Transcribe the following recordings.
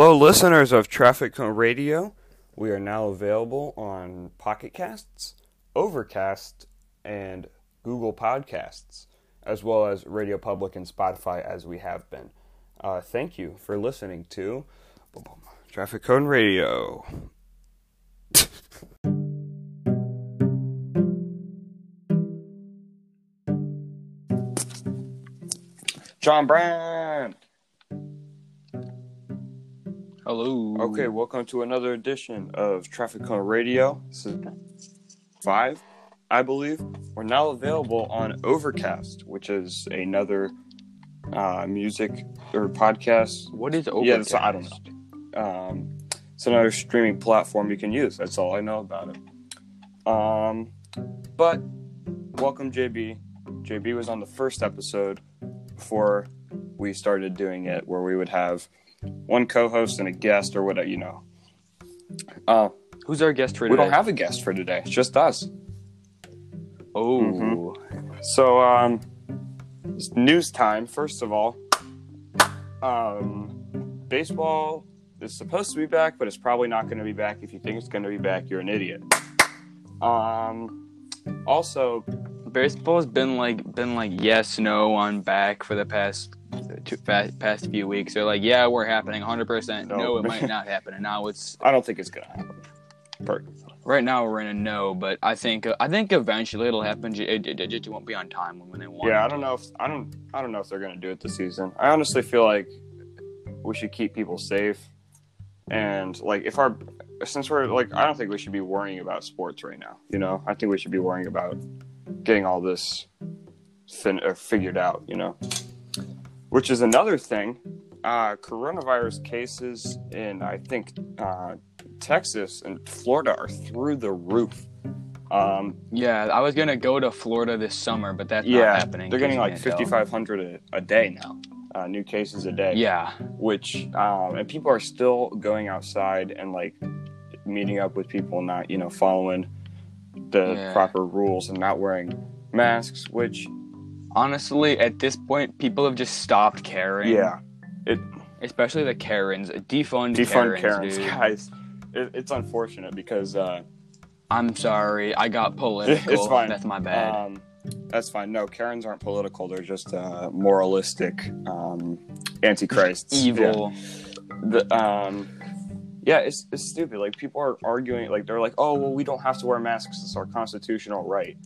Hello, listeners of Traffic Cone Radio. We are now available on Pocket Casts, Overcast, and Google Podcasts, as well as Radio Public and Spotify, as we have been. Uh, thank you for listening to Traffic Cone Radio. John Bryan. Hello. Okay, welcome to another edition of Traffic Cone Radio. This is five, I believe. We're now available on Overcast, which is another uh, music or podcast. What is Overcast? Yeah, I don't know. Um, it's another streaming platform you can use. That's all I know about it. Um, but welcome, JB. JB was on the first episode before we started doing it, where we would have one co-host and a guest or whatever, you know. Uh, Who's our guest for today? we today? don't have a guest for today. It's just us. Oh. Mhm. So, um, it's news time. First of all, um, baseball is supposed to be back, but it's probably not going to be back. If you think it's going to be back, you're an idiot. Um, also, Baseball's been like been like yes no on back for the past two, past few weeks. They're like yeah we're happening 100. percent No. No, it might not happen. And now it's I don't think it's going to happen. Per- right now we're in a no, but I think I think eventually it'll happen. It, it, it just won't be on time when they want. Yeah, I don't know if I don't I don't know if they're going to do it this season. I honestly feel like we should keep people safe and like if our since we're like I don't think we should be worrying about sports right now, you know. I think we should be worrying about getting all this fin- uh, figured out, you know. Which is another thing. Uh, coronavirus cases in I think uh, Texas and Florida are through the roof. Um, Yeah, I was gonna go to Florida this summer, but that's yeah, not happening. they're getting like you can't tell. 5,500 a, a day now, uh, new cases a day. Yeah, Which, um, and people are still going outside and like meeting up with people, not, you know, following the Yeah. proper rules and not wearing masks, which, honestly, at this point, people have just stopped caring. yeah, it especially the Karens, defund, defund Karens, Karens, guys. It, it's unfortunate because, uh, I'm sorry, I got political. It's fine. That's my bad. um, that's fine. No, Karens aren't political. They're just uh, moralistic um, antichrists. Yeah. Evil. the um yeah it's, it's stupid like people are arguing like they're like oh well we don't have to wear masks it's our constitutional right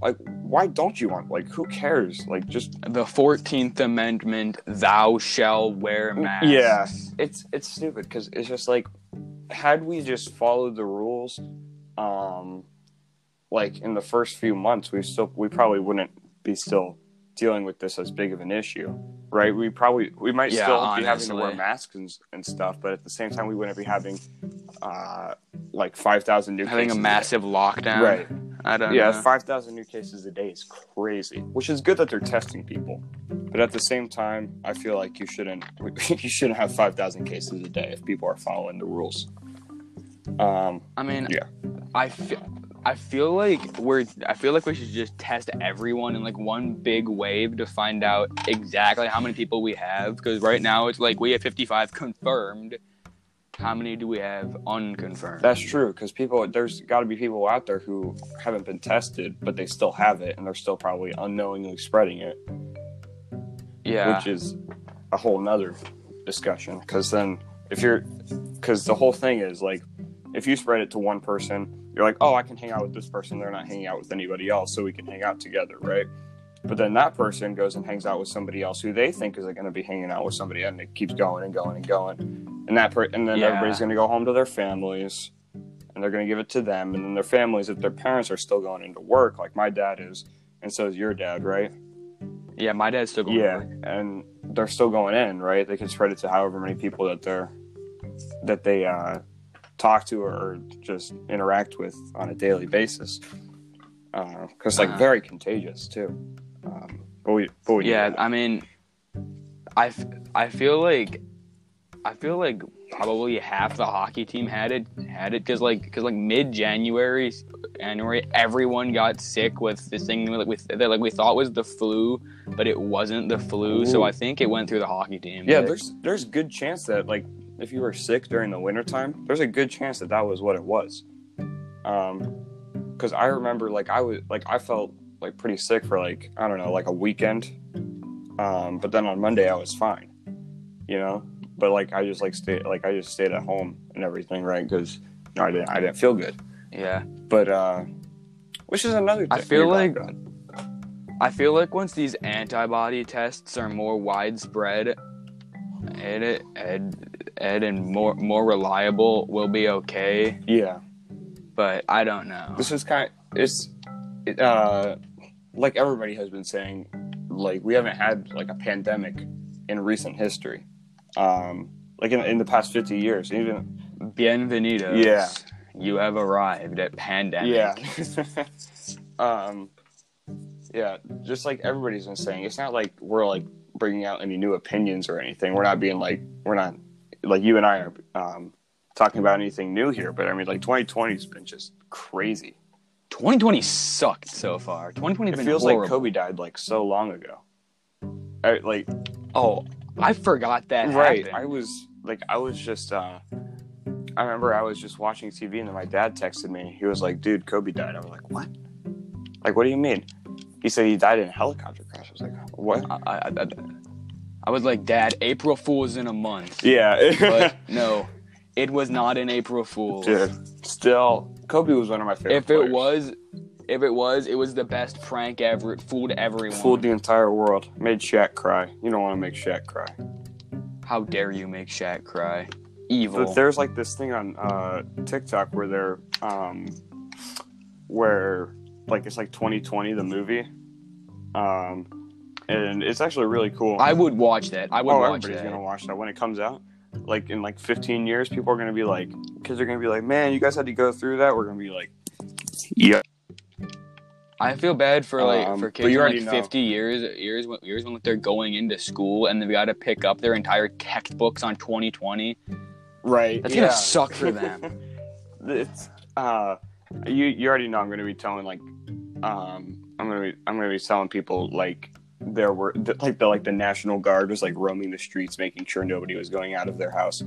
like why don't you want like who cares like just The Fourteenth Amendment: Thou shall wear masks. Yeah. it's it's stupid because it's just like had we just followed the rules um like in the first few months we still we probably wouldn't be still dealing with this as big of an issue right we probably we might Yeah, still be having to wear masks and, and stuff but at the same time we wouldn't be having uh like 5000 new having a cases massive lockdown. Right. I don't yeah know. 5000 new cases a day is crazy which is good that they're testing people but at the same time i feel like you shouldn't you shouldn't have 5000 cases a day if people are following the rules um I mean, Yeah. I feel. I feel like we're. I feel like we should just test everyone in like one big wave to find out exactly how many people we have. Because right now it's like we have 55 confirmed. How many do we have unconfirmed? that's true because people there's got to be people out there who haven't been tested but they still have it and they're still probably unknowingly spreading it yeah. which is a whole nother discussion because then if you're because the whole thing is like if you spread it to one person you're like oh i can hang out with this person they're not hanging out with anybody else so we can hang out together right but then that person goes and hangs out with somebody else who they think is going to be hanging out with somebody and it keeps going and going and going and that per- and then Yeah. everybody's going to go home to their families and they're going to give it to them and then their families if their parents are still going into work like my dad is and so is your dad right yeah. My dad's still going. yeah, and they're still going in, right? They can spread it to however many people that they're that they uh, talk to or just interact with on a daily basis. Because like Uh-huh. very contagious too. Um, but we, but we Yeah, I mean, I, f- I feel like I feel like probably half the hockey team had it had it because like because like mid January January everyone got sick with this thing like with that like we thought was the flu but it wasn't the flu so I think it went through the hockey team yeah. There's there's good chance that like if you were sick during the wintertime, there's a good chance that that was what it was. Um, because I remember like I was like I felt like pretty sick for like I don't know like a weekend. Um, but then on Monday I was fine, you know. But like I just like stayed like I just stayed at home and everything, right? Because I didn't I didn't feel good. Yeah. But uh, which is another. I feel like-. I feel like once these antibody tests are more widespread, and and, and, and more more reliable, we'll be okay. yeah, But I don't know. this is kind. it's it, uh, like everybody has been saying, like we haven't had like a pandemic in recent history. Um, like in, in the past fifty years, even Bienvenidos. Yeah. You have arrived at pandemic. Yeah. um, yeah, just like everybody's been saying, it's not like we're like bringing out any new opinions or anything. We're not being like we're not like you and I are um, talking about anything new here. But I mean, like 2020 has been just crazy. 2020 sucked so far. 2020 It has been feels horrible. like Kobe died like so long ago. I, like Oh, I forgot that right, happened. I was like I was just. uh I remember I was just watching TV and then my dad texted me. He was like, "Dude, Kobe died." I was like, "What? Like, what do you mean?" He said he died in a helicopter crash. I was like, "What?" I, I, I, I was like, Dad, April Fool's in a month. Yeah, But no, it was not an April Fool. dude. Still, Kobe was one of my favorite. If it players. was, if it was, it was the best prank ever. It fooled everyone. fooled the entire world, made Shaq cry. You don't want to make Shaq cry. How dare you make Shaq cry? Evil. But there's like this thing on uh, TikTok where they're, um, where like it's like 2020 the movie, um, and it's actually really cool. I would watch that. I would oh, watch everybody's that. gonna watch that when it comes out. Like in like 15 years, people are gonna be like, because they're gonna be like, man, you guys had to go through that. We're gonna be like, yeah, I feel bad for like Um, for kids in, like know. 50 years years when years when like, they're going into school and they've got to pick up their entire textbooks on 2020. right. That's yeah. gonna suck for them. it's uh, you you already know I'm gonna be telling like, um, I'm gonna be I'm gonna be telling people like there were like the like the National Guard was like roaming the streets, making sure nobody was going out of their house.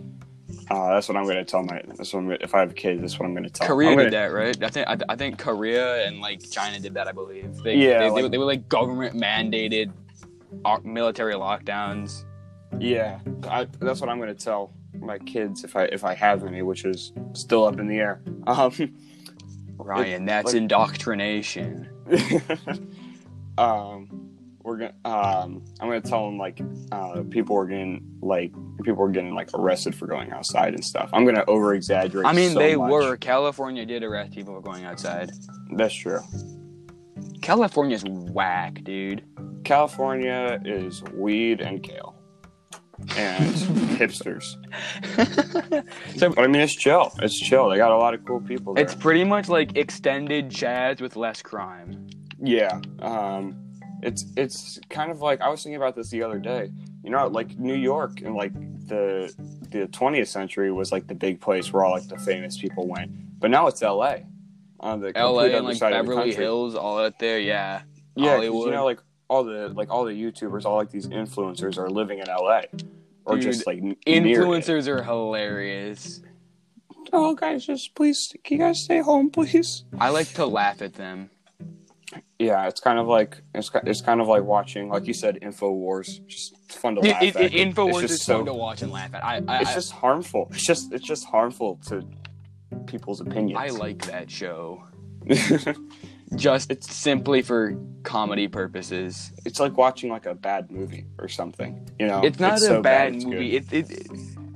Uh, that's what I'm gonna tell my. That's what I'm gonna, if I have kids, that's what I'm gonna tell. Korea gonna, did that, right? I think I, I think Korea and like China did that. I believe. They, Yeah, they, they, like- were- they were like government mandated uh, military lockdowns. Yeah, I, that's what I'm gonna tell my kids if I if I have any, which is still up in the air. Um, Ryan, that's like- indoctrination. um, we're gonna um, I'm gonna tell them like uh, people are getting like people are getting like arrested for going outside and stuff. I'm gonna over exaggerate. I mean, so they much. were. California did arrest people for going outside. That's true. California's whack, dude. California is weed and kale and hipsters. so But I mean, it's chill. It's chill. They got a lot of cool people there. it's pretty much like extended jazz with less crime. Yeah. Um, it's it's kind of like I was thinking about this the other day. You know, like New York and like the the 20th century was like the big place where all like the famous people went. But now it's L.A. On the LA and like Beverly. Hills, all out there, yeah. yeah. Hollywood. you know, like all the like all the YouTubers, all like these influencers are living in L.A. or Dude, just like n- near it. Influencers are hilarious. Oh, guys, just please, can you guys stay home, please? I like to laugh at them. Yeah, it's kind of like it's it's kind of like watching, like you said, Infowars. Just fun to laugh it, at. Infowars It's is just fun to watch and laugh at. I I, it's I, just harmful. It's just it's just harmful to people's opinions. I like that show. Just It's- simply for comedy purposes. it's like watching like a bad movie or something. You know, it's not a so bad it's movie. good. It, it, it,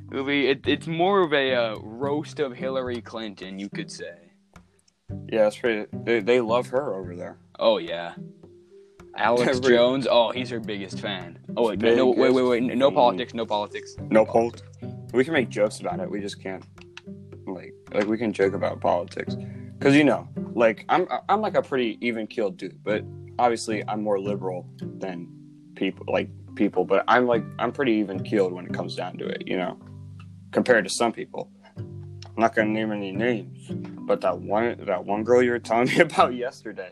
movie. It, it's more of a uh, roast of Hillary Clinton, you could say. yeah, it's pretty. They, they love her over there. Oh yeah. Alex Every- Jones. Oh, he's her biggest fan. Oh wait, no, wait, wait, wait. No politics. No politics. No polit. We can make jokes about it. We just can't. Like, like we can joke about politics, because you know, like I'm, I'm like a pretty even keeled dude, but obviously I'm more liberal than people, like people. But I'm like, I'm pretty even keeled when it comes down to it, you know, compared to some people. I'm not gonna name any names, but that one, that one girl you were telling me about yesterday,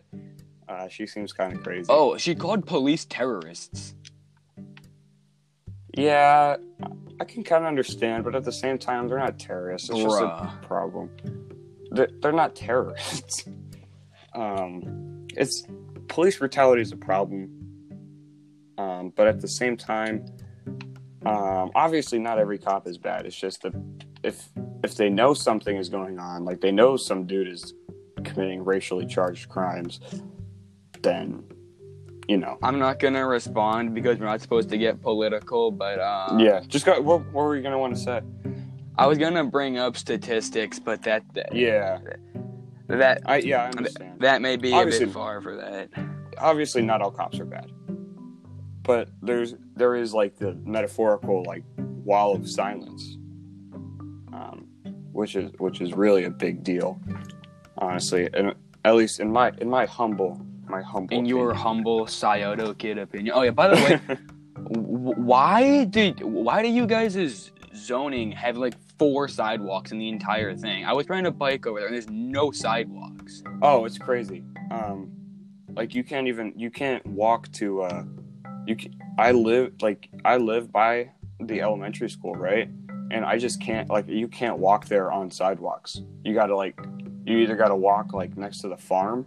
uh, she seems kind of crazy. Oh, she called police terrorists. yeah, I can kind of understand, but at the same time, they're not terrorists. It's just a problem. They're, they're not terrorists. um, it's police brutality is a problem, um, but at the same time, um, obviously, not every cop is bad. It's just that if if they know something is going on, like they know some dude is committing racially charged crimes, then you know, I'm not gonna respond because we're not supposed to get political, but uh, yeah. Just go. What, what were you gonna want to say? I was gonna bring up statistics, but that that Yeah, that, I yeah, I understand. that may be a Obviously- bit far for that. obviously not all cops are bad but there's there is like the metaphorical like wall of silence um, which is which is really a big deal honestly and at least in my in my humble my humble In your opinion. humble Scioto kid opinion. Oh yeah. By the way, why did why do you guys' zoning have like four sidewalks in the entire thing? I was trying to bike over there, and there's no sidewalks. oh it's crazy um like you can't even you can't walk to uh you can, i live like i live by the elementary school right and i just can't like you can't walk there on sidewalks you gotta like you either gotta walk like next to the farm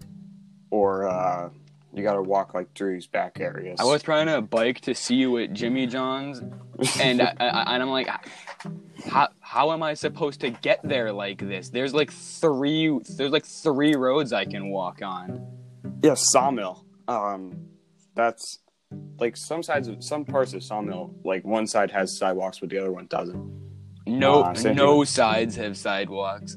or uh you gotta walk like through these back areas I was trying to bike to see you at Jimmy John's, and I, I, and I'm like, how how am I supposed to get there like this? There's like three there's like three roads I can walk on. yeah sawmill um that's like some sides of some parts of sawmill like one side has sidewalks but the other one doesn't No same no sides have sidewalks.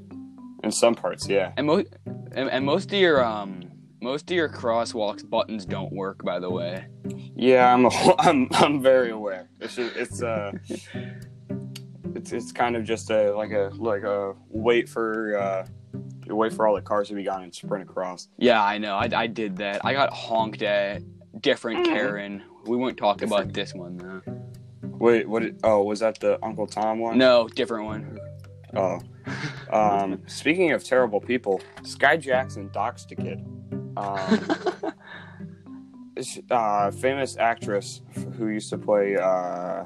in some parts yeah And most and, and most of your um most of your crosswalks buttons don't work. By the way, Yeah, I'm I'm I'm very aware. It's just, it's uh it's it's kind of just a like a like a wait for uh wait for all the cars to be gone and sprint across. yeah, I know. I, I did that. I got honked at. Different Mhm. Karen. We won't talk about this one though. Wait, what? Did, oh, was that the Uncle Tom one? No, different one. Oh. Um, speaking of terrible people, Skai Jackson doxed a kid. Um, uh, famous actress who used to play uh,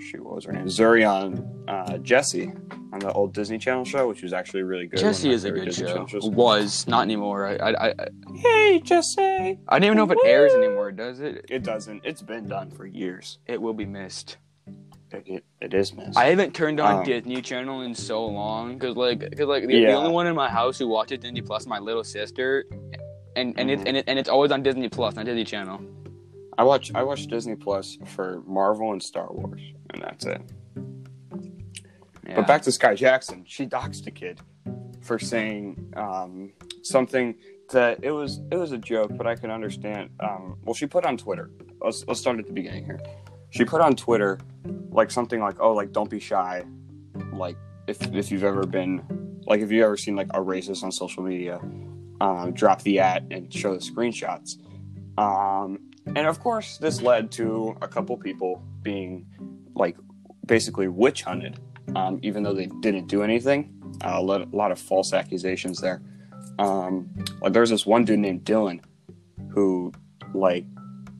shoot, what was her name? Zurion uh, Jessie on the old Disney Channel show, which was actually really good. Jessie One of my is a good Disney show. Was not anymore. I, I, I, Hey, Jessie. I don't even know if it airs anymore. Does it? It doesn't. It's been done for years. It will be missed. It, it, it is missed. I haven't turned on Um, Disney Channel in so long because like because like the, the only one in my house who watches Disney Plus my little sister, and and it's Mhm. and, it, and it's always on Disney Plus, not Disney Channel. I watch I watch Disney Plus for Marvel and Star Wars, and that's it. Yeah. But back to Skai Jackson, she doxed a kid for saying um, something that it was it was a joke, but I can understand. Um, well, she put on Twitter. Let's let's start at the beginning here. She put on Twitter like something like, "Oh, like don't be shy." Like if if you've ever been like if you ever seen like a racist on social media, um, drop the at and show the screenshots. Um, and of course, this led to a couple people being like basically witch hunted um, even though they didn't do anything. Uh, a lot, a lot of false accusations there. Um, like there's this one dude named Dylan who, like,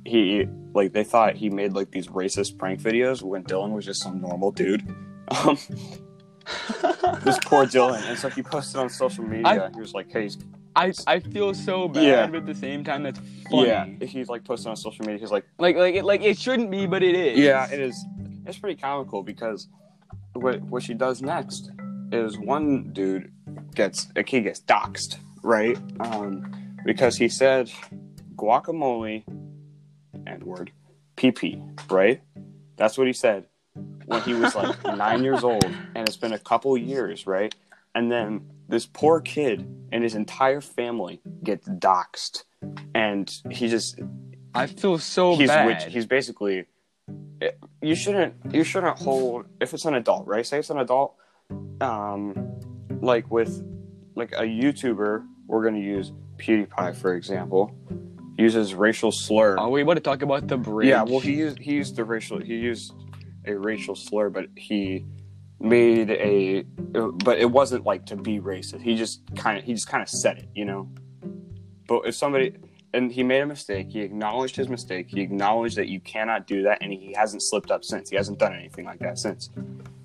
he like they thought he made like these racist prank videos when Dylan was just some normal dude. Um, this poor Dylan, and so he posted on social media. he was like, "Hey, I I feel so bad, Yeah. but at the same time, that's funny. yeah." He's like posting on social media. He's like, Like like it, like it shouldn't be, but it is. Yeah, it is. It's pretty comical because what what she does next is one dude gets a kid gets doxxed, right? Um, because he said guacamole and word PP, right? That's what he said when he was like nine years old, and it's been a couple years, right? And then this poor kid and his entire family gets doxxed, and he just I feel so he's bad. which he's basically you shouldn't you shouldn't hold if it's an adult right say it's an adult um like with like a youtuber we're going to use pewdiepie for example uses racial slur Are we about to talk about the bridge? yeah well he used he used the racial he used a racial slur but he made a but it wasn't like to be racist he just kind of he just kind of said it you know but if somebody and he made a mistake. He acknowledged his mistake. He acknowledged that you cannot do that, and he hasn't slipped up since. He hasn't done anything like that since.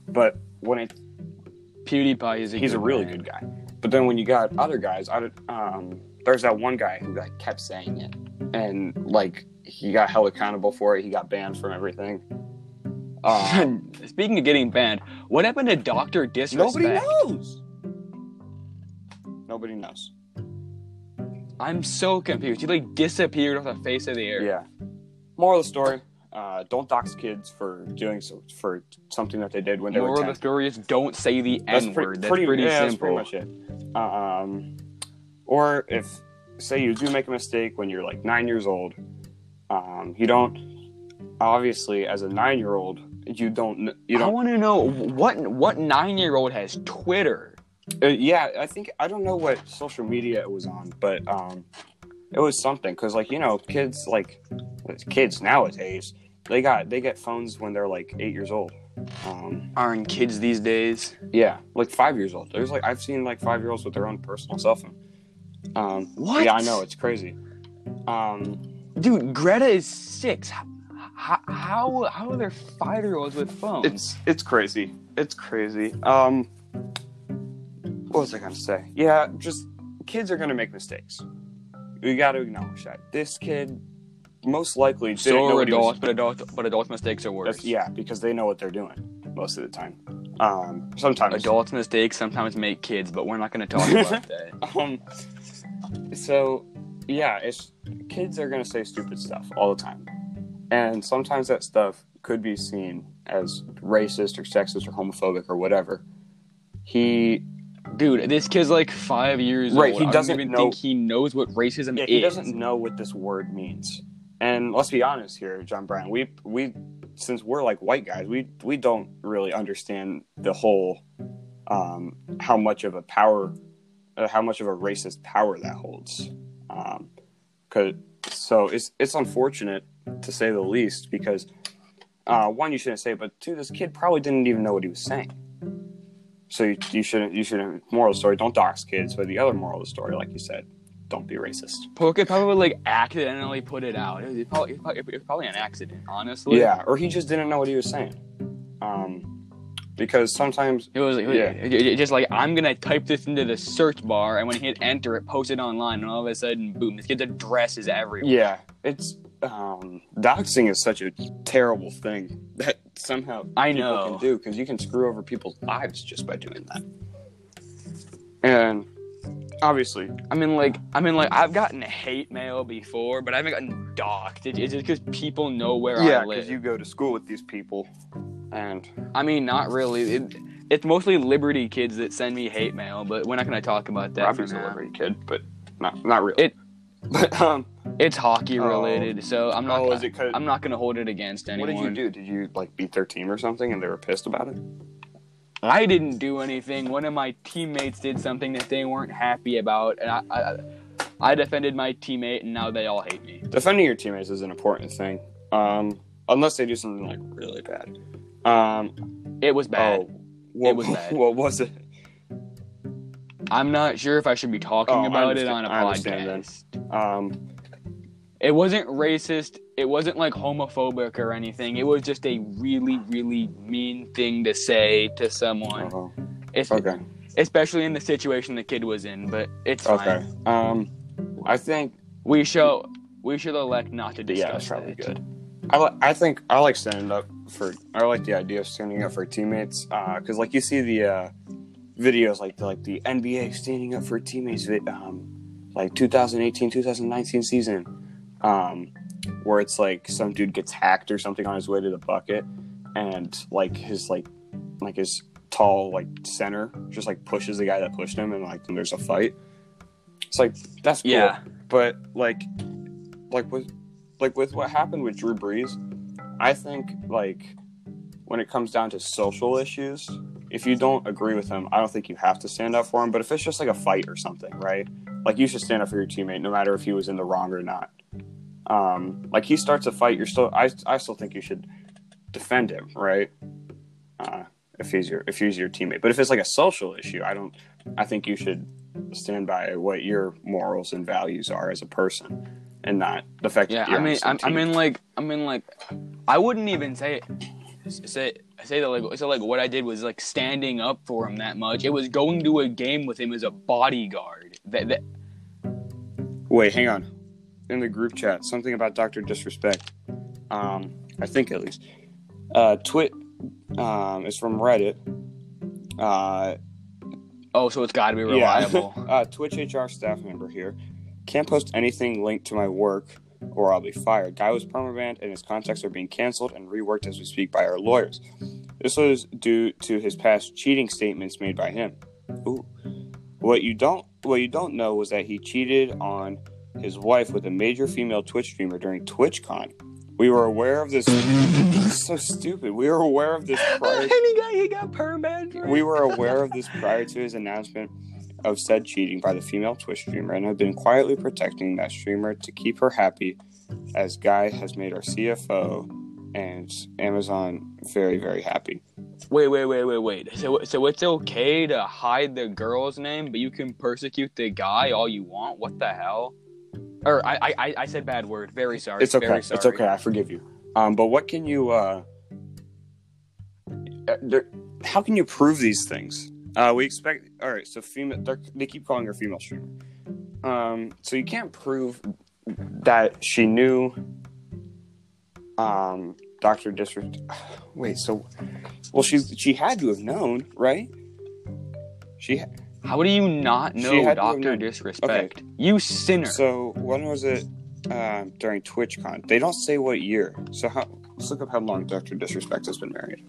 But when it, PewDiePie is a he's a really man. good guy. But then when you got other guys, I um, there's that one guy who like kept saying it, and like he got held accountable for it. He got banned from everything. Um, Speaking of getting banned, what happened to Doctor Disrespect? nobody knows. Nobody knows. I'm so confused. He like disappeared off the face of the earth. Yeah. Moral of the story: uh, Don't dox kids for doing so for something that they did when they Moral were Moral of the story is don't say the N word. That's pretty, yeah, simple. That's pretty much it. Um, or if say you do make a mistake when you're like nine years old, um, you don't obviously as a nine year old you don't you don't I want to know what what nine year old has Twitter. uh, yeah I think I don't know what social media it was on, but um, it was something because like you know kids like kids nowadays they got they get phones when they're like eight years old. Um, Aren't kids these days? Yeah, like five years old. There's like I've seen like five year olds with their own personal cell phone. Um, What? Yeah, I know it's crazy. Um, Dude, Greta is six. How how, how are there five year olds with phones? it's it's crazy. It's crazy. Um, what was I gonna say? Yeah, just kids are gonna make mistakes. We got to acknowledge that this kid most likely didn't so know are what he was- adults, but adults but adults mistakes are worse. That's, yeah, because they know what they're doing most of the time. Um, sometimes Adults mistakes sometimes make kids, but we're not going to talk about that. Um, so yeah, it's kids are gonna say stupid stuff all the time, and sometimes that stuff could be seen as racist or sexist or homophobic or whatever. He Dude, this kid's like five years Right, old. he doesn't even know- think he knows what racism yeah, is. he doesn't know what this word means, and let's be honest here, John Bryan. We we since we're like white guys, we we don't really understand the whole um, how much of a power, uh, how much of a racist power that holds. Um, 'cause- so it's it's unfortunate to say the least because uh, one you shouldn't say, it, but two this kid probably didn't even know what he was saying. So you, you shouldn't you shouldn't moral of the story don't dox kids, but the other moral of the story, like you said, don't be racist. Poke probably like accidentally put it out. It was probably, it was probably an accident, honestly. Yeah, or he just didn't know what he was saying. Um, because sometimes It was, it was Yeah. it- it- just like I'm gonna type this into the search bar, and when he hit enter, it posted online, and all of a sudden, boom! This kid's address is everywhere. Yeah, it's um, doxing is such a terrible thing that somehow I know. can do because you can screw over people's lives just by doing that. And obviously, I mean, like, I mean, like, I've gotten hate mail before, but I haven't gotten docked. It- It's just because people know where yeah, I live. because you go to school with these people, and I mean, not really. It, it's mostly Liberty kids that send me hate mail, but we're not gonna talk about that Robbie's a. Liberty kid, but not not really. It- but um, It's hockey Oh. related, so I'm not. oh, gonna, is it 'cause- I'm not gonna hold it against anyone. what did you do? Did you like beat their team or something, and they were pissed about it? I didn't do anything. One of my teammates did something that they weren't happy about, and I, I, I defended my teammate, and now they all hate me. defending your teammates is an important thing. Um, unless they do something like really bad. Um, It was bad. oh, what, It was bad. What was it? I'm not sure if I should be talking Oh, about it on a I understand then. podcast. Um, It wasn't racist. It wasn't like homophobic or anything. It was just a really, really mean thing to say to someone, Es- okay, especially in the situation the kid was in. But it's fine. okay. Um, I think We shall. We should elect not to yeah, discuss that's probably that. good. I I think I like standing up for. I like the idea of standing up for teammates because, like, you see the uh, videos like the, like the NBA standing up for teammates, um, like 2018, 2019 season, um, where it's like some dude gets hacked or something on his way to the bucket, and like his like like his tall like center just like pushes the guy that pushed him, and like there's a fight. It's like that's cool. Yeah. but like like with like with what happened with Drew Brees, I think like when it comes down to social issues, if you don't agree with him, I don't think you have to stand up for him. But if it's just like a fight or something, right? Like you should stand up for your teammate, no matter if he was in the wrong or not. Um, like he starts a fight, you're still. I I still think you should defend him, right? Uh, if he's your if he's your teammate, but if it's like a social issue, I don't. I think you should stand by what your morals and values are as a person. and not the fact Yeah, that you're I mean, I, I mean, like, I mean, like, I wouldn't even say say say that like so like what I did was like standing up for him that much. It was going to a game with him as a bodyguard. That, that Wait, hang on. In the group chat, something about Doctor Disrespect. Um, I think at least. Uh, Twit um, is from Reddit. Uh, oh, so it's got to be yeah. reliable. uh, Twitch HR staff member here. Can't post anything linked to my work or I'll be fired. Guy was permabanned and his contacts are being canceled and reworked as we speak by our lawyers. This was due to his past cheating statements made by him. Ooh. What you don't what you don't know was that he cheated on his wife with a major female Twitch streamer during TwitchCon. We were aware of this. so stupid. We were aware of this prior. and he got he got it. We were aware of this prior to his announcement of said cheating by the female Twitch streamer and have been quietly protecting that streamer to keep her happy, as Guy has made our CFO and Amazon very, very happy. Wait, wait, wait, wait, wait. So, so it's okay to hide the girl's name, but you can persecute the guy all you want. What the hell? Or I, I, I- said bad word. Very sorry. It's okay. Sorry. It's okay. I forgive you. Um, but what can you? Uh, uh, there, how can you prove these things? Uh, we expect. All right. So female. They keep calling her female streamer. Um, so you can't prove that she knew. Um, Doctor District. Wait. So, well, she she had to have known, right? She How do you not know had to have Doctor. Disrespect? You sinner. So when was it uh, during TwitchCon? They don't say what year. So how, let's look up how long Doctor Disrespect has been married.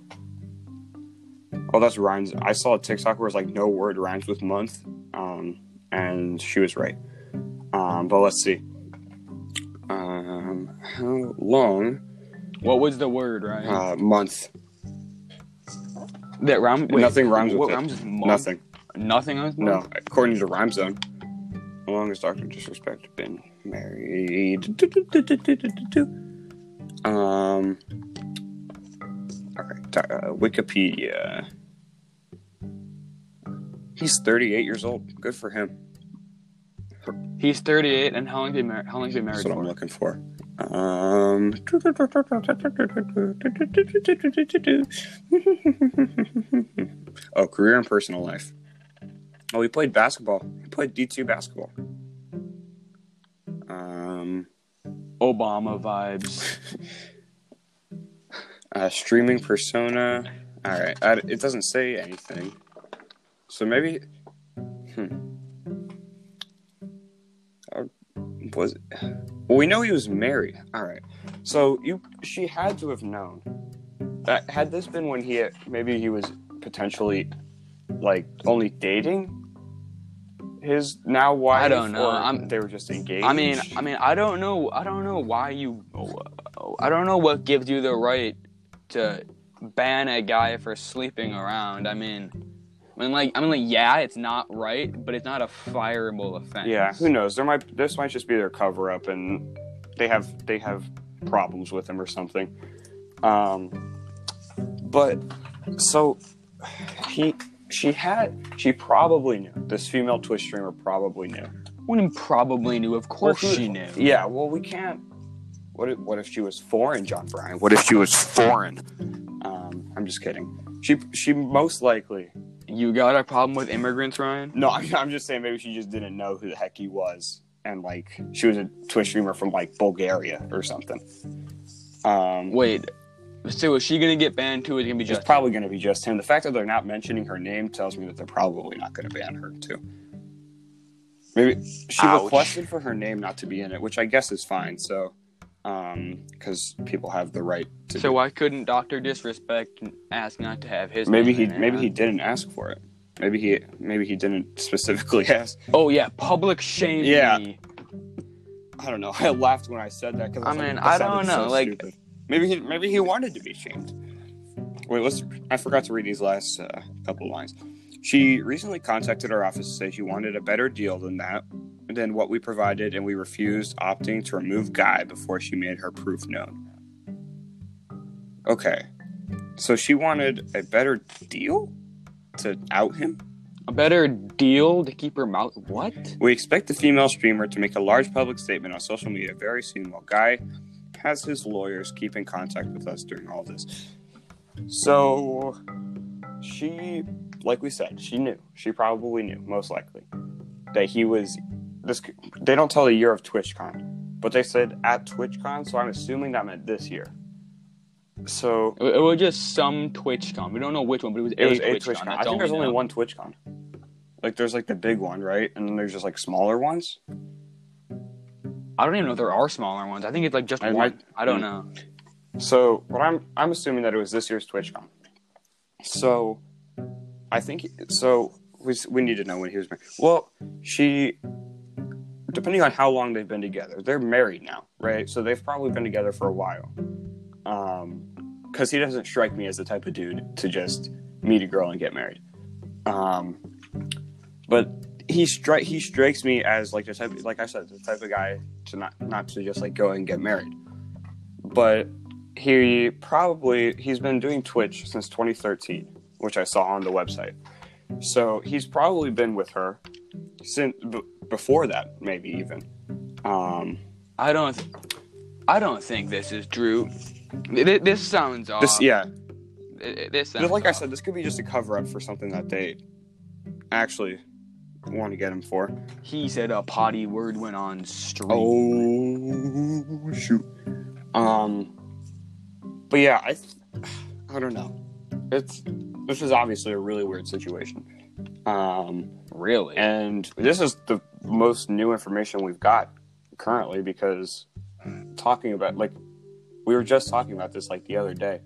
Oh, that's rhymes. I saw a TikTok where it's like no word rhymes with month, um, and she was right. Um, but let's see. Um, how long? what was the word, right? Uh, month. that rhyme. Wait, nothing rhymes what with it. rhymes with month? Nothing. Nothing on No, according to Rhyme Zone. How long has Doctor Disrespect been married? Um. All right, uh, Wikipedia. He's 38 years old. Good for him. He's 38, and how long been married? How long he been That's married what I'm looking for. Um. oh, career and personal life. Oh, he played basketball. He played D2 basketball. Um, Obama vibes. uh, streaming persona. All right, I, it doesn't say anything. So maybe, hmm. Uh, was well, we know he was married. All right, so you she had to have known that had this been when he maybe he was potentially like only dating his now wife. I don't know. I'm- they were just engaged. I mean, I mean, I don't know. I don't know why you. I don't know what gives you the right to ban a guy for sleeping around. I mean, I mean, like, I mean, like, yeah, it's not right, but it's not a fireable offense. Yeah, who knows? There might this might just be their cover up, and they have they have problems with him or something. Um, but so he she had she probably knew this female Twitch streamer probably knew. Women probably knew. Of course, Well, who- she knew. Yeah, well we can't. What if, what if she was foreign, John Bryan? What if she was foreign? Um, I'm just kidding. She she most likely You got a problem with immigrants, Ryan? No, I'm, I'm just saying maybe she just didn't know who the heck he was, and like she was a Twitch streamer from like Bulgaria or something. Um, Wait. So is she gonna get banned too? Or is it gonna be it's just? probably going to be just him. The fact that they're not mentioning her name tells me that they're probably not going to ban her too. Maybe she Ouch. requested for her name not to be in it, which I guess is fine. So, um, because people have the right to. So do- why couldn't Doctor Disrespect ask not to have his? maybe name he in maybe he didn't ask for it. Maybe he maybe he didn't specifically ask. Oh yeah, public shame. Yeah. me. I don't know. I laughed when I said that because I mean, I don't know, like- maybe he maybe he wanted to be shamed. Wait, let's. I forgot to read these last uh, couple lines. She recently contacted our office to say she wanted a better deal than that, than what we provided, and we refused, opting to remove Guy before she made her proof known. Okay, so she wanted a better deal to out him. A better deal to keep her mouth. What? We expect the female streamer to make a large public statement on social media very soon while Guy has his lawyers keep in contact with us during all this. So, she, like we said, she knew. She probably knew, most likely, that he was. This. They don't tell the year of TwitchCon, but they said at TwitchCon, so I'm assuming that meant this year. So It, it was just some TwitchCon. We don't know which one, but it was it a was a TwitchCon. TwitchCon. I think there's only know. one TwitchCon. Like there's like the big one, right? And then there's just like smaller ones. I don't even know if there are smaller ones. I think it's like just I one. might- I don't know. So, but I'm I'm assuming that it was this year's TwitchCon. So, I think so. We we need to know when he was married. Well, she, depending on how long they've been together, they're married now, right? So they've probably been together for a while. Um, because he doesn't strike me as the type of dude to just meet a girl and get married. Um, but he strike he strikes me as like the type, like I said, the type of guy to not not to just like go and get married. But he probably he's been doing Twitch since 2013, which I saw on the website. So he's probably been with her since b- before that, maybe even. Um, I don't. I don't think this is Drew. Th- This sounds off. this, yeah, Th- This sounds like I said, this could be just a cover up for something that they actually want to get him for. He said a potty word went on stream. Oh shoot. Um, but yeah, I, I don't know. It's this is obviously a really weird situation. Um, really? and this is the most new information we've got currently because talking about like we were just talking about this like the other day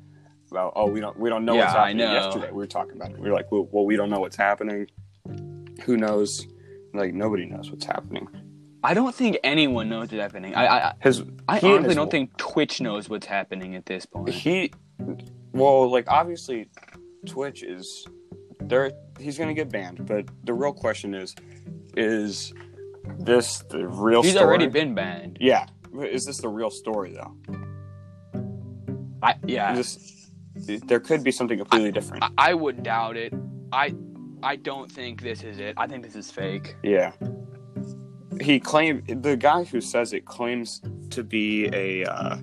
about oh we don't we don't know what's Yeah, I happening yesterday we were talking about it we were like well, well we don't know what's happening who knows like nobody knows what's happening I don't think anyone knows what's happening. I I, his I honestly his- don't think Twitch knows what's happening at this point. he well like obviously twitch is there he's gonna get banned but the real question is is this the real story? He's story already been banned. yeah is this the real story though I yeah. This, there could be something completely different. I, I would doubt it. I I don't think this is it. I think this is fake. yeah. He claimed the guy who says it claims to be a uh,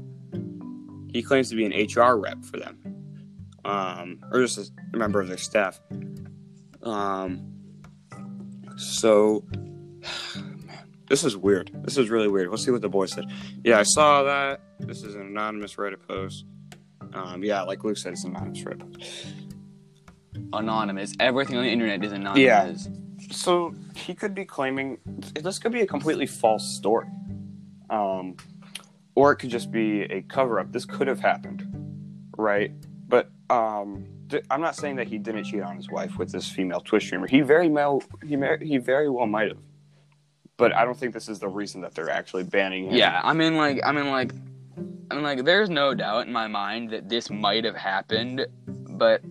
he claims to be an HR rep for them, um, or just a member of their staff. Um, so, this is weird. This is really weird. Let's see what the boy said. Yeah, I saw that. This is an anonymous Reddit post. Um, yeah, like Luke said, it's an anonymous Reddit post. Anonymous. Everything on the internet is anonymous. Yeah. so he could be claiming this could be a completely false story um, or it could just be a cover up this could have happened right but um, th- i'm not saying that he didn't cheat on his wife with this female twitch streamer he very well he, mer- he very well might have but i don't think this is the reason that they're actually banning him Yeah, I mean, like, I mean, like, I mean, like, there's no doubt in my mind that this might have happened, but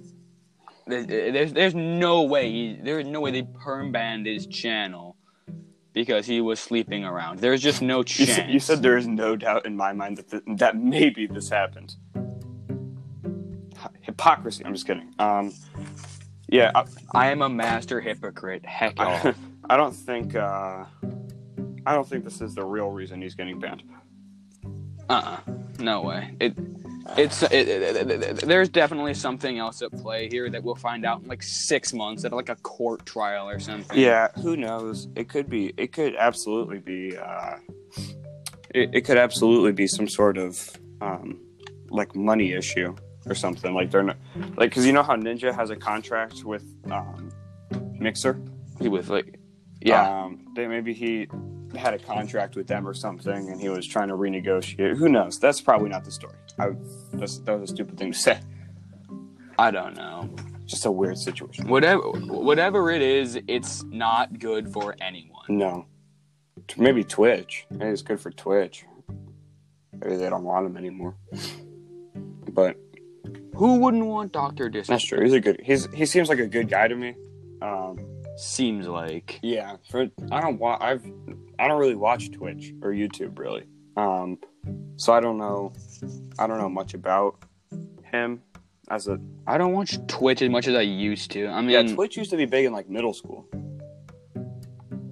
there's there's no way he, there's no way they perm banned his channel because he was sleeping around. There's just no you, chance. said, you said there is no doubt in my mind that th- that maybe this happened hypocrisy i'm just kidding um, yeah I, I am a master hypocrite. Heck I. I don't think uh, I don't think this is the real reason he's getting banned. Uh-uh. No way. It it's it, it, it- there's definitely something else at play here that we'll find out in like six months at like a court trial or something. Yeah, who knows? It could be. It could absolutely be. Uh, it, it could absolutely be some sort of um, like money issue or something. Like they're not like because you know how Ninja has a contract with um, Mixer. He was like, yeah. Um, they maybe he had a contract with them or something, and he was trying to renegotiate. Who knows? That's probably not the story. I, that's, that was a stupid thing to say. I don't know. Just a weird situation. Whatever whatever it is, it's not good for anyone. No. Maybe Twitch. Maybe it's good for Twitch. Maybe they don't want him anymore. But Who wouldn't want Doctor Dis? that's true. He's a good. He's he seems like a good guy to me. Um, Seems like. yeah. For I don't wa- I've I don't really watch Twitch or YouTube really. Um, so I don't know. I don't know much about him. as a I don't watch Twitch as much as I used to. I mean, yeah. Twitch used to be big in like middle school.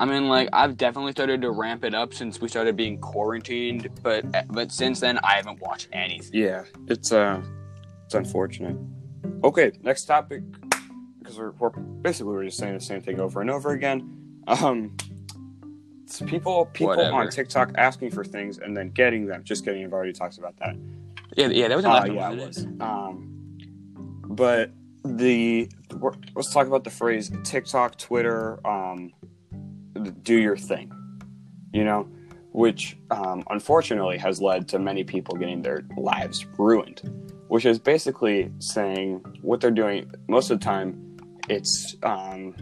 I mean, like I've definitely started to ramp it up since we started being quarantined, but but since then I haven't watched anything. Yeah, it's uh, it's unfortunate. Okay, next topic because we're, we're basically we're just saying the same thing over and over again. Um, it's people people Whatever. on TikTok asking for things and then getting them. Just kidding. I've already talked about that. Yeah, yeah, that was Uh, one. yeah, wasn't it was. Um, but the let's talk about the phrase TikTok, Twitter, um, do your thing. You know, which um, unfortunately has led to many people getting their lives ruined. Which is basically saying what they're doing most of the time. It's um,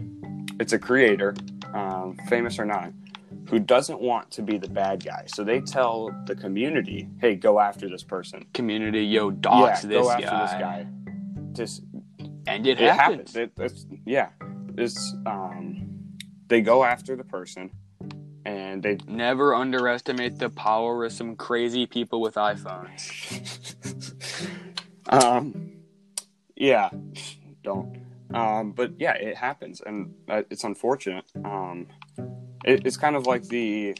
it's a creator, um, famous or not, who doesn't want to be the bad guy. So they tell the community, "Hey, go after this person." Community, yo, dox yeah, this, go after guy. this guy. Just and it, it, happens. happens. It, it's, yeah, it's um, they go after the person, and they Never underestimate the power of some crazy people with iPhones. um, yeah, don't. Um, but yeah, it happens, and uh, it's unfortunate. Um, it, it's kind of like the,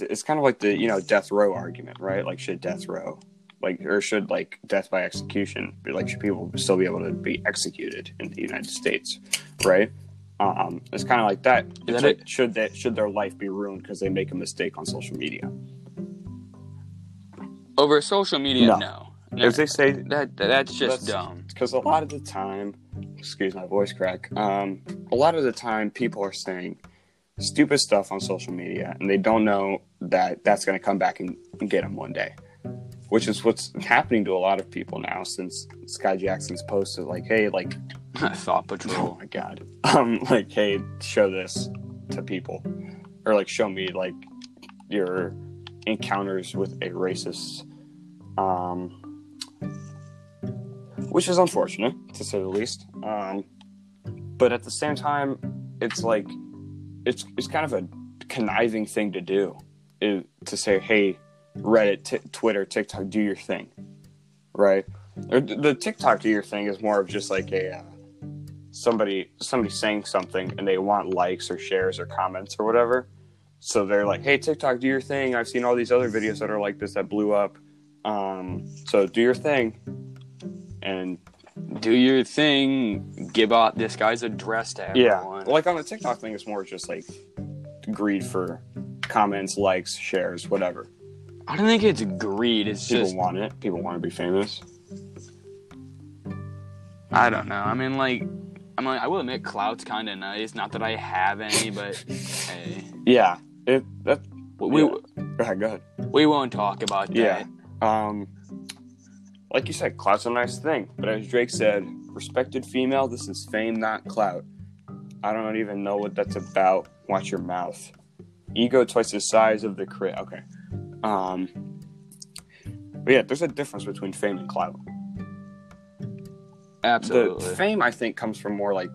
it's kind of like the you know death row argument, right? Like should death row, like or should like death by execution, be like should people still be able to be executed in the United States, right? Um, it's kind of like that. It's like, should that should their life be ruined because they make a mistake on social media? Over social media, No. no. If they say That that's just That's- dumb. because a lot of the time, excuse my voice crack. Um, a lot of the time, people are saying stupid stuff on social media, and they don't know that that's going to come back and, get them one day. Which is what's happening to a lot of people now since Skai Jackson's posted like, "Hey, like, Thought patrol." oh my god, um, like, hey, show this to people, or like, show me like your encounters with a racist." Um, which is unfortunate to say the least. Um, but at the same time, it's like it's it's kind of a conniving thing to do, to say, "Hey, Reddit, t- Twitter, TikTok, do your thing," right? Or the TikTok do your thing is more of just like a uh, somebody somebody saying something and they want likes or shares or comments or whatever. So they're like, "Hey, TikTok, do your thing. I've seen all these other videos that are like this that blew up. Um, so do your thing." And Do your thing. Give out this guy's address to yeah, like on the TikTok thing, it's more just like greed for comments, likes, shares, whatever. I don't think it's greed. It's People just want it. People want to be famous. I don't know. I mean, like, I'm like, I will admit, clout's kind of nice. Not that I have any, but hey, Yeah, it that. we Yeah. Go ahead. Go ahead. we won't talk about that. Yeah. Um, like you said, clout's a nice thing, but as Drake said, respected female, this is fame, not clout. I don't even know what that's about. Watch your mouth. Ego twice the size of the crit. Okay. Um, but yeah, there's a difference between fame and clout. Absolutely. The fame, I think, comes from more like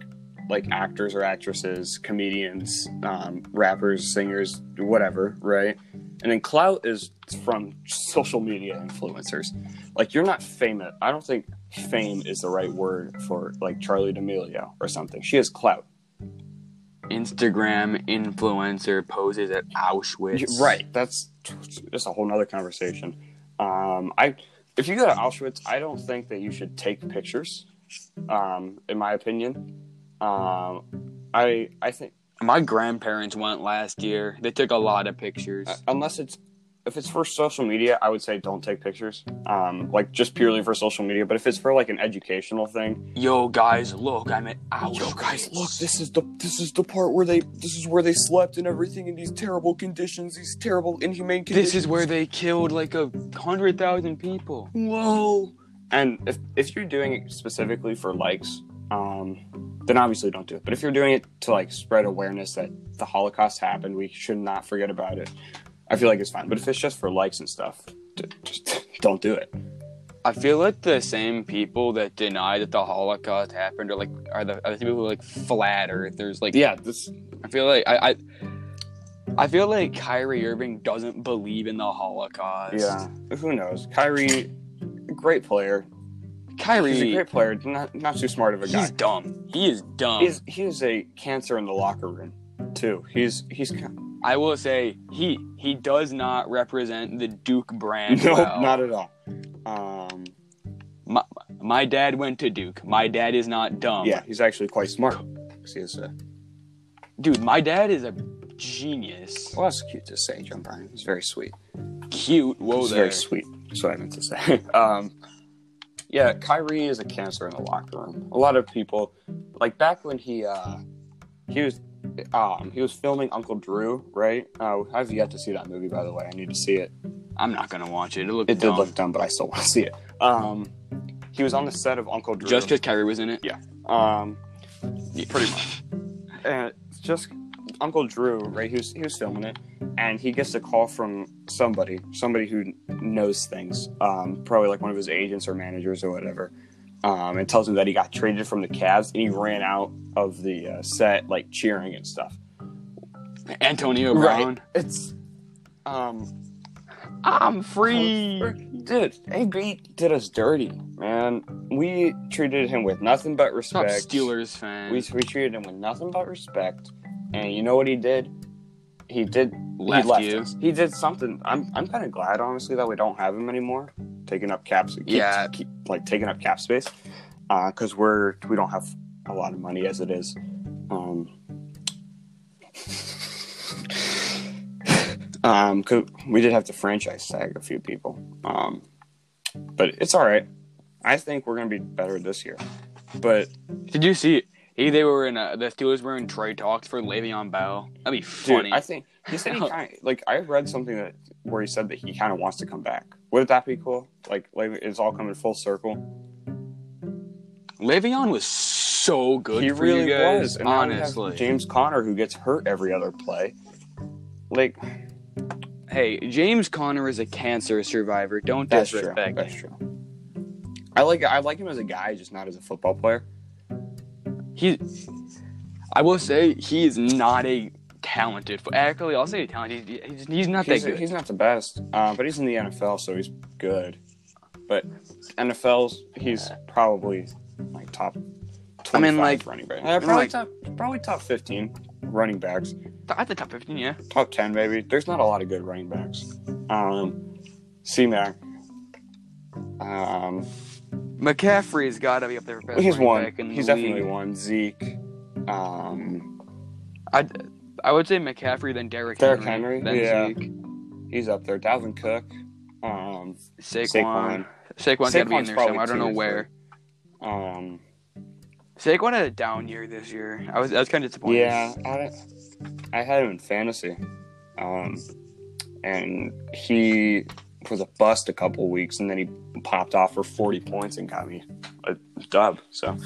like actors or actresses, comedians, um, rappers, singers, whatever, right? And then clout is from social media influencers. Like you're not famous. I don't think fame is the right word for like Charli D'Amelio or something. She has clout. Instagram influencer poses at Auschwitz. Y- Right. That's just a whole nother conversation. Um, I if you go to Auschwitz, I don't think that you should take pictures. Um, in my opinion, um, I I think My grandparents went last year. They took a lot of pictures. uh, unless it's if it's for social media, I would say don't take pictures. Um, like just purely for social media. But if it's for like an educational thing, Yo, guys, look, I'm at Auschwitz. yo guys, look, this is the this is the part where they this is where they slept and everything in these terrible conditions, these terrible inhumane conditions. This is where they killed like a hundred thousand people. whoa. And if if you're doing it specifically for likes, um, then obviously don't do it. But if you're doing it to like spread awareness that the Holocaust happened, we should not forget about it. I feel like it's fine. But if it's just for likes and stuff, just don't do it. I feel like the same people that deny that the Holocaust happened are like are the are the people who are like flat earthers. Like Yeah, this I feel like I, I I feel like Kyrie Irving doesn't believe in the Holocaust. Yeah, who knows? Kyrie, great player, Kyrie, He's a great player, not not too smart of a guy. he's dumb. He is dumb. He's he is a cancer in the locker room too. He's he's I will say he he does not represent the Duke brand. no, well. not at all. Um, my, my dad went to Duke. My dad is not dumb. yeah, he's actually quite smart. He is, uh, Dude, my dad is a genius. well, that's cute to say, John Bryan. He's very sweet. Cute. Whoa He's there. very sweet. That's what I meant to say. um, yeah, Kyrie is a cancer in the locker room. A lot of people, like back when he uh, he was um, he was filming Uncle Drew, right? Uh, I've yet to see that movie, by the way. I need to see it. I'm not gonna watch it. It looked It did look dumb, but I still want to see it. Um, he was on the set of Uncle Drew. Just because Kyrie was in it. Yeah. Um, Yeah. pretty much. And it's just Uncle Drew, right? He was he was filming it, and he gets a call from somebody, somebody who knows things, um, probably like one of his agents or managers or whatever, um, and tells him that he got traded from the Cavs, and he ran out of the uh, set like cheering and stuff. Antonio Brown. It's um, I'm free. dude, AB did us dirty, man. We treated him with nothing but Stop respect. Steelers fan. We, we treated him with nothing but respect, and you know what he did? He did Left he left you. us. He did something. I'm I'm kind of glad, honestly, that we don't have him anymore, taking up caps. Keep, Yeah. keep, like taking up cap space, Uh, because we're we don't have a lot of money as it is. Um, um, 'cause we did have to franchise tag a few people. Um, but it's all right. I think we're gonna be better this year. But Did you see? He, they were in uh, the Steelers were in trade talks for Le'Veon Bell. That'd be Dude, funny. I think he said he kind of like I read something that where he said that he kind of wants to come back. Wouldn't that be cool? Like, like it's all coming full circle. Le'Veon was so good he for really guys. was. And now we have honestly, James Conner who gets hurt every other play. Like hey, James Conner is a cancer survivor. Don't that's true. That's true. I like I like him as a guy, just not as a football player. He, I will say he is not a talented. Actually, I'll say talented. He's, he's, he's not He's, that good. he's not the best, uh, but he's in the NFL, so he's good. But NFL's he's probably like top. 25 I mean, like- running back. Uh, probably like- top, probably top fifteen running backs. At the top fifteen, yeah. top 10 maybe there's not a lot of good running backs um c-mac um McCaffrey's got to be up there for best he's one he's definitely league. one zeke um I, I would say McCaffrey then Derrick, Derrick Henry, Henry, then yeah. Zeke, he's up there dalvin cook um Saquon. Saquon's got to be in Saquon's there somewhere. I don't know where. um Saquon had a down year this year. I was I was kind of disappointed. yeah I, I had him in fantasy um and he was a bust a couple weeks and then he popped off for 40 points and got me a dub so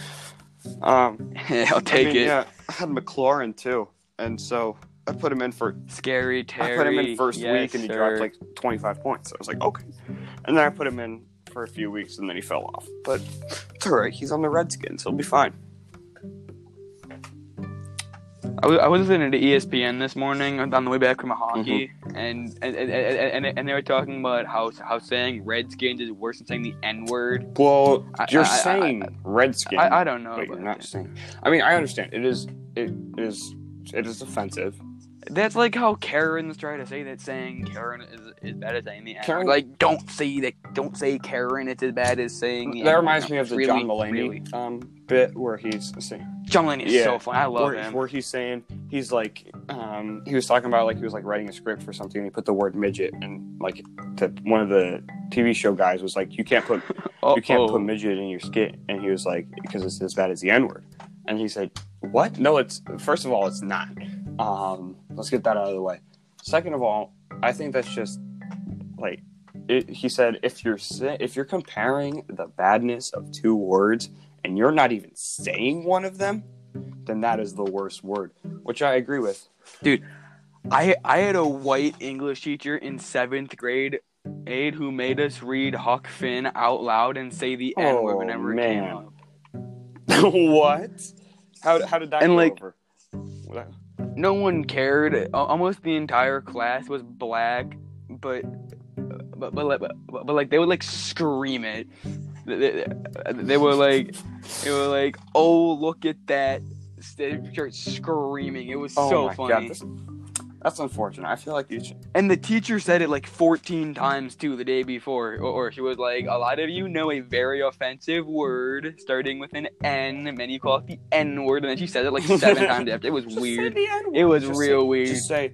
um I'll take I mean, it. Yeah, I had McLaurin too, and so I put him in for. Scary Terry. I put him in first yes, week, and he sir. dropped like twenty five points. I was like, okay, and then I put him in for a few weeks, and then he fell off. But it's all right. He's on the Redskins. He'll be fine. I was, I was listening to ESPN this morning on the way back from a hockey, Mm-hmm. And, and, and, and and they were talking about how how saying Redskins is worse than saying the N word. Well, you're I- I- saying Redskin, I, I don't know. but you're not saying. I mean, I understand. It is. It is. It is offensive. That's like how Karens try to say that saying Karen is is bad as saying the N. Karen- Like, don't say that. Don't say Karen. It's as bad as saying. That N-word. reminds me of the Really, John Mulaney really. um, bit where he's saying. John Mulaney is Yeah. so funny. I love where, him. where he's saying he's like um, he was talking about like he was like writing a script for something and he put the word midget and like the, one of the TV show guys was like you can't put you can't put midget in your skit and he was like because it's as bad as the N word and he said what no it's first of all it's not um, let's get that out of the way second of all I think that's just like it, he said if you're if you're comparing the badness of two words and you're not even saying one of them then that is the worst word, which I agree with. Dude, I I had a white English teacher in seventh grade, aide, who made us read Huck Finn out loud and say the N oh, word Oh, whenever it man. came up. what? How, how did that And, like- over? No one cared. Almost the entire class was black, but but but, like- but, but like they would like scream it. They, they were like, they were like, oh look at that! They start screaming. It was Oh so funny. God, that's unfortunate. I feel like you should. And the teacher said it like 14 times too the day before. Or, or she was like, a lot of you know a very offensive word starting with an N, and then call it the N word, and then she said it like seven times after. It was Just weird. It was Just real say- weird. Just say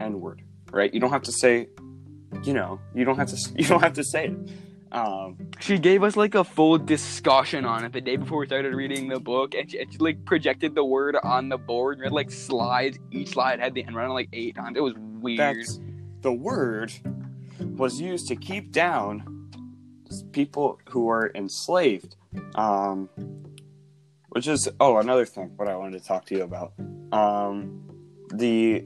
N word, right? You don't have to say, you know, you don't have to. You don't have to say it. Um, She gave us like a full discussion on it the day before we started reading the book, and she, and she like projected the word on the board. We had like slides. Each slide had the N word on it, like eight times. It was weird. that's the word was used to keep down people who were enslaved. Um, which is oh another thing. What I wanted to talk to you about. Um, the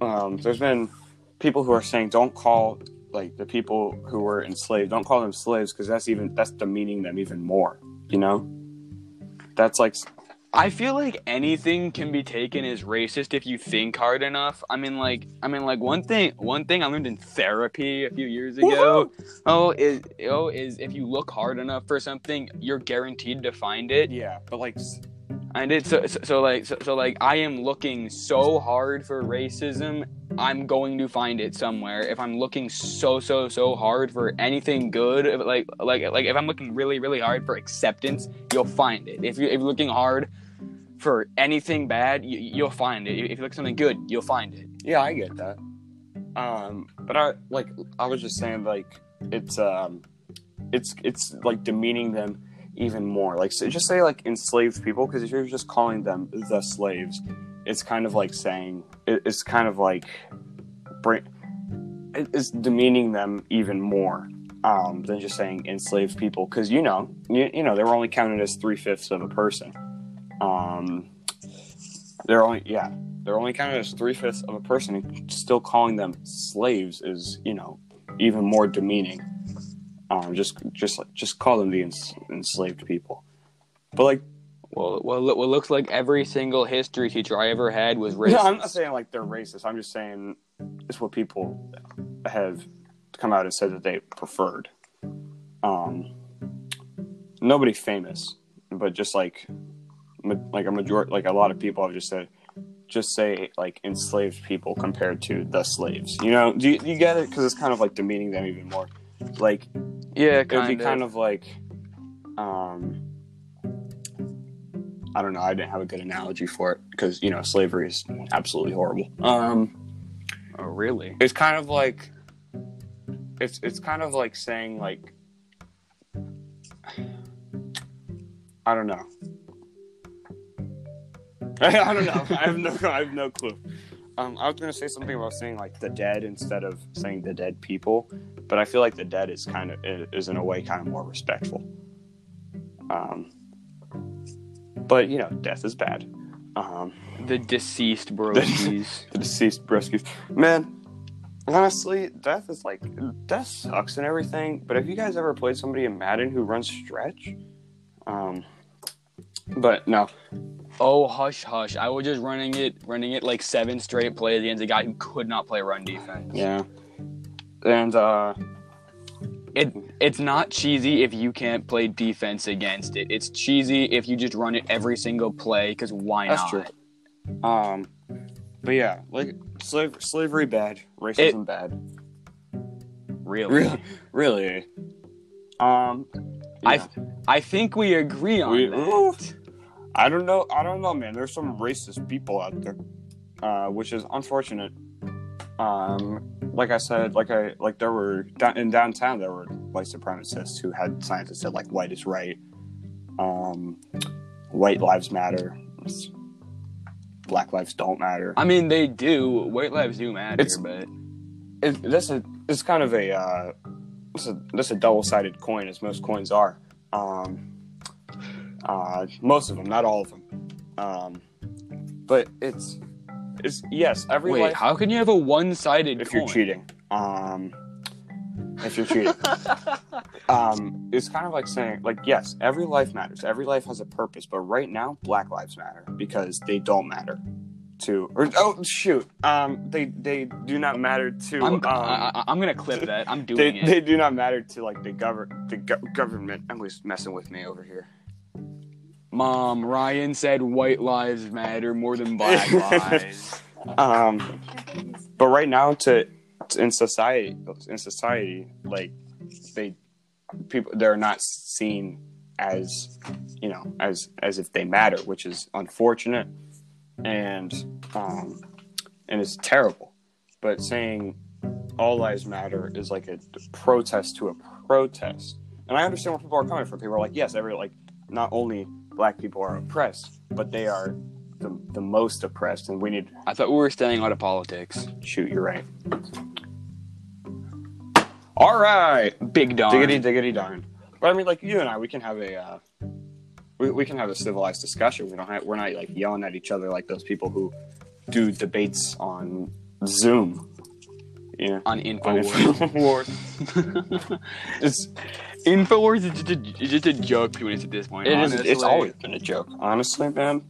um, there's been people who are saying don't call like the people who were enslaved don't call them slaves because that's even that's demeaning them even more. You know, that's like I feel like anything can be taken as racist if you think hard enough. I mean, like, I mean, like one thing, one thing I learned in therapy a few years ago. Oh, is oh is if you look hard enough for something, you're guaranteed to find it. yeah, but like I did so, so, so like so, so like I am looking so hard for racism, I'm going to find it somewhere. If I'm looking so so so hard for anything good, if, like like like if I'm looking really really hard for acceptance, you'll find it. If you if you're looking hard for anything bad, you, you'll find it. If you look something good, you'll find it. Yeah, I get that. Um, but I like I was just saying like it's um it's it's like demeaning them even more. Like so just say like enslaved people because if you're just calling them the slaves, it's kind of like saying it, it's kind of like bring it- it's demeaning them even more um, than just saying enslaved people because you know you, you know they were only counted as three fifths of a person. Um, they're only yeah they're only counted as three fifths of a person, still calling them slaves is, you know, even more demeaning. Um, just, just, like, just call them the ens- enslaved people. But like, Well, well, well, looks like every single history teacher I ever had was racist. no, I'm not saying like they're racist. I'm just saying it's what people have come out and said that they preferred. Um, nobody famous, but just like, like a majority, like a lot of people have just said, just say like enslaved people compared to the slaves. You know, do you, do you get it? Because it's kind of like demeaning them even more. Like yeah, it would be kind kind of. of like, um, I don't know. I didn't have a good analogy for it because you know slavery is absolutely horrible. Um, Oh, really? it's kind of like, it's it's kind of like saying like, I don't know. I don't know. I have no I have no clue. Um, I was gonna say something about saying like the dead instead of saying the dead people, but I feel like the dead is kind of is in a way kind of more respectful. Um, but you know, death is bad. Um, The deceased broskies. the deceased briskies, man. Honestly, death is like death sucks and everything. But have you guys ever played somebody in Madden who runs stretch? Um, but no, oh, hush, hush! I was just running it, running it like seven straight plays against a guy who could not play run defense. yeah, and uh, It it's not cheesy if you can't play defense against it. It's cheesy if you just run it every single play because why That's not? true. Um, but yeah, like slave, slavery bad, racism bad. Really? Really, really. Um, I yeah. I think we agree on We- that. oof. I don't know. I don't know, man. There's some racist people out there, uh, which is unfortunate. Um, like I said, like I like there were in downtown there were white supremacists who had signs that said like "white is right," um, "white lives matter," "black lives don't matter." I mean, they do. White lives do matter, It's- but it, this is it's kind of a uh, this is this a double sided coin, as most coins are. Um, uh, most of them, not all of them. Um, but it's it's yes, every wait, life how can you have a one-sided if coin? you're cheating. Um, if you're cheating, um, it's kind of like saying like yes, every life matters. Every life has a purpose, but right now, Black lives matter because they don't matter to or oh shoot um they they do not matter to I'm, um, I, I'm gonna clip that. I'm doing they, it. they do not matter to like the govern the go- government Emily's messing with me over here Mom, Ryan said white lives matter more than black lives. um but right now to, to in society in society like they people they're not seen as you know as as if they matter which is unfortunate. And um and it's terrible. But saying all lives matter is like a protest to a protest. And i understand where people are coming from. People are like yes every like not only black people are oppressed but they are the, the most oppressed and we need I thought we were staying out of politics. Shoot, you're right. All right, Big dog. diggity diggity darn. But I mean, like you and I, we can have a uh, we we can have a civilized discussion. We don't have we're not like yelling at each other like those people who do debates on Zoom. Yeah, on on Infowars. Infowars. it's Infowars is just a, is just a joke to us at this point. it is, honestly. it's always been a joke. Honestly, man,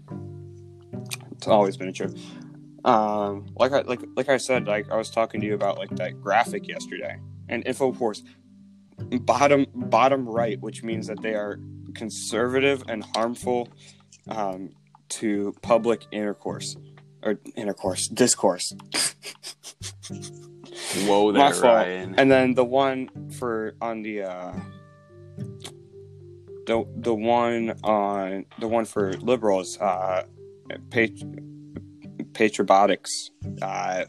it's always been a joke. Um, like I like like I said, like I was talking to you about like that graphic yesterday, and Infowars bottom bottom right, which means that they are conservative and harmful um, to public intercourse or intercourse discourse. Whoa My there, fault. Ryan. And then the one for on the uh the the one on the one for liberals, uh pat- patriotics. Uh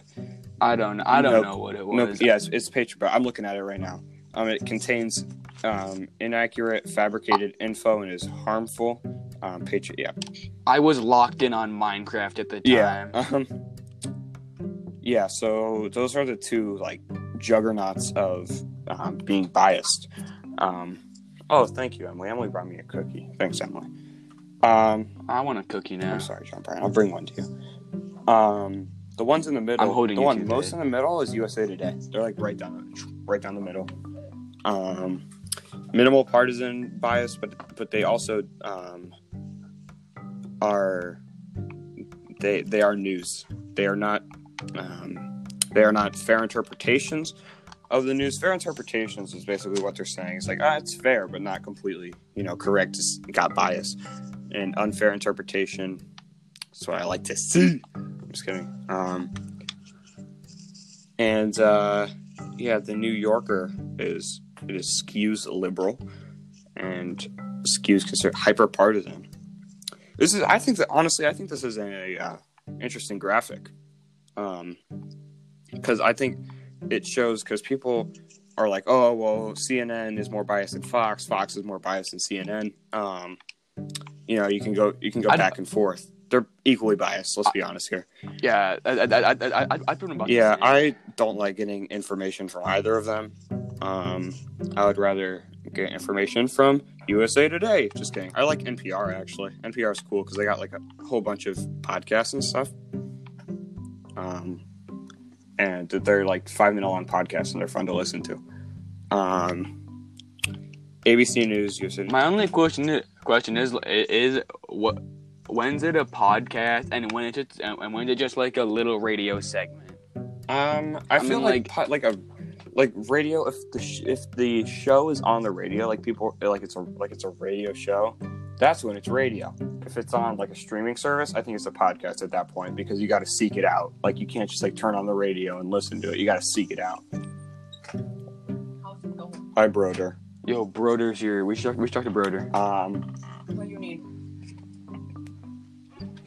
I don't. I don't Nope. know what it was. yes, it's patriot. I'm looking at it right now. Um, it contains um, inaccurate, fabricated info and is harmful. Um, patriot, yeah, I was locked in on Minecraft at the time. yeah, um, yeah. So those are the two like juggernauts of um, being biased. Um, oh, thank you, Emily. Emily brought me a cookie. Thanks, Emily. Um, I want a cookie now. I'm sorry, John Bryan. I'll bring one to you. Um, the ones in the middle. I'm holding the one most in the middle is USA Today. They're like right down, right down the middle. Um, minimal partisan bias, but but they also um, are they they are news. They are not um, they are not fair interpretations of the news. Fair interpretations is basically what they're saying. It's like ah, it's fair, but not completely you know correct. It's got bias and unfair interpretation. That's what I like to see. I'm just kidding. Um, and uh, yeah, the New Yorker is it is skews liberal and skews considered hyper partisan. This is, I think that honestly, I think this is a uh, interesting graphic, um, because I think it shows because people are like, oh well, CNN is more biased than Fox, Fox is more biased than CNN. Um, you know, you can go you can go I- back and forth. They're equally biased. Let's be honest here. Yeah, I, I, I, I, I, I put them about the Yeah. I don't like getting information from either of them. Um, I would rather get information from USA Today. Just kidding. I like NPR actually. NPR is cool because they got like a whole bunch of podcasts and stuff. Um, and they're like five minute long podcasts and they're fun to listen to. Um, ABC News, USA. My only question is, question is is what when's it a podcast and when it's just, and when is it just like a little radio segment? Um, I, I feel mean, like like- po- like a like radio. If the sh- if the show is on the radio, like people like it's a like it's a radio show, that's when it's radio. If it's on like a streaming service, I think it's a podcast at that point because you got to seek it out. Like you can't just like turn on the radio and listen to it. You got to seek it out. How's it going? Hi, Broder. Yo, Broder's here. We should we should talk to Broder. Um, What do you need?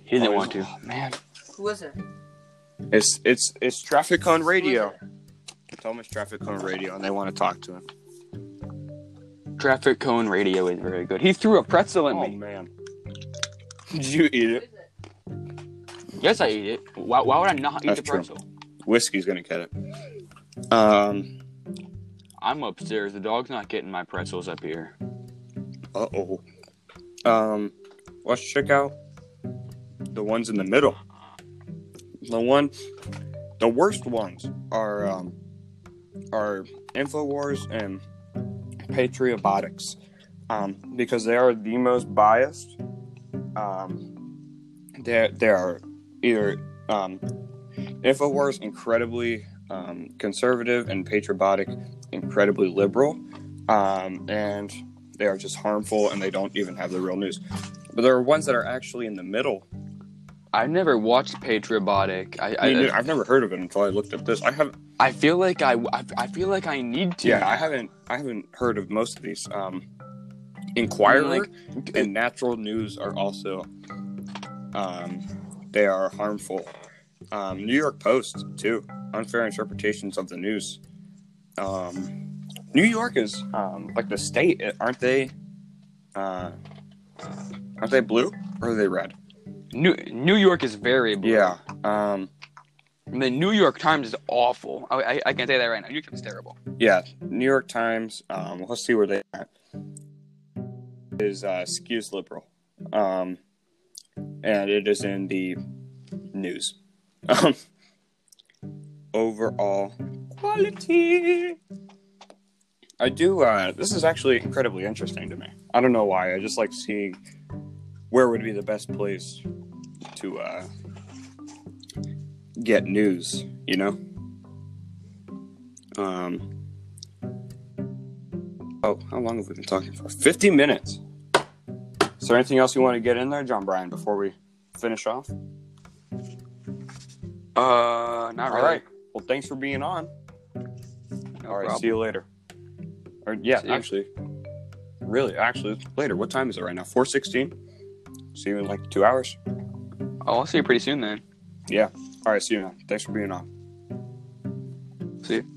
He didn't oh, want to. oh, man, Who is it? it's it's it's Traffic Cone Radio. Who is Tell them it's Traffic Cone Radio, and they want to talk to him. Traffic Cone Radio is very good. He threw a pretzel at me. Oh me. man, did you eat it? Who it? is it? Yes, I eat it. Why, why would I not eat That's the true. pretzel? Whiskey's gonna get it. Um. I'm upstairs. The dog's not getting my pretzels up here. Uh oh. Um, let's check out the ones in the middle. The one, the worst ones are um, are Infowars and Patriotics, um, because they are the most biased. Um, they they are either Um, Infowars incredibly um, conservative and patriotic, incredibly liberal, um, and they are just harmful and they don't even have the real news. But there are ones that are actually in the middle. I've never watched Patriotic. I I, I, I have never heard of it until I looked at this. I have, I feel like I, I I feel like I need to. yeah, I haven't, I haven't heard of most of these. Um, Inquirer Like, and Natural News are also, um, they are harmful. Um, New York Post too. Unfair interpretations of the news. Um, New York is um, like the state, aren't they? Uh, aren't they blue or are they red? New New York is very blue. Yeah. Um, The New York Times is awful. I, I, I can say that right now. New York Times is terrible. yeah. New York Times. Um, let's see where they at. Is uh, skews liberal, um, and it is in the news. Um, overall quality. I do. Uh, this is actually incredibly interesting to me. I don't know why. I just like seeing where would be the best place to uh, get news. You know. Um. Oh, how long have we been talking for? Fifty minutes. Is there anything else you want to get in there, John Bryan, before we finish off? Uh, not All really. right. Well, thanks for being on. No All right. problem. See you later. Or yeah, See you. actually, really, actually, later. What time is it right now? Four sixteen. See you in like two hours. Oh, I'll see you pretty soon then. Yeah. All right. See you now. Thanks for being on. See you.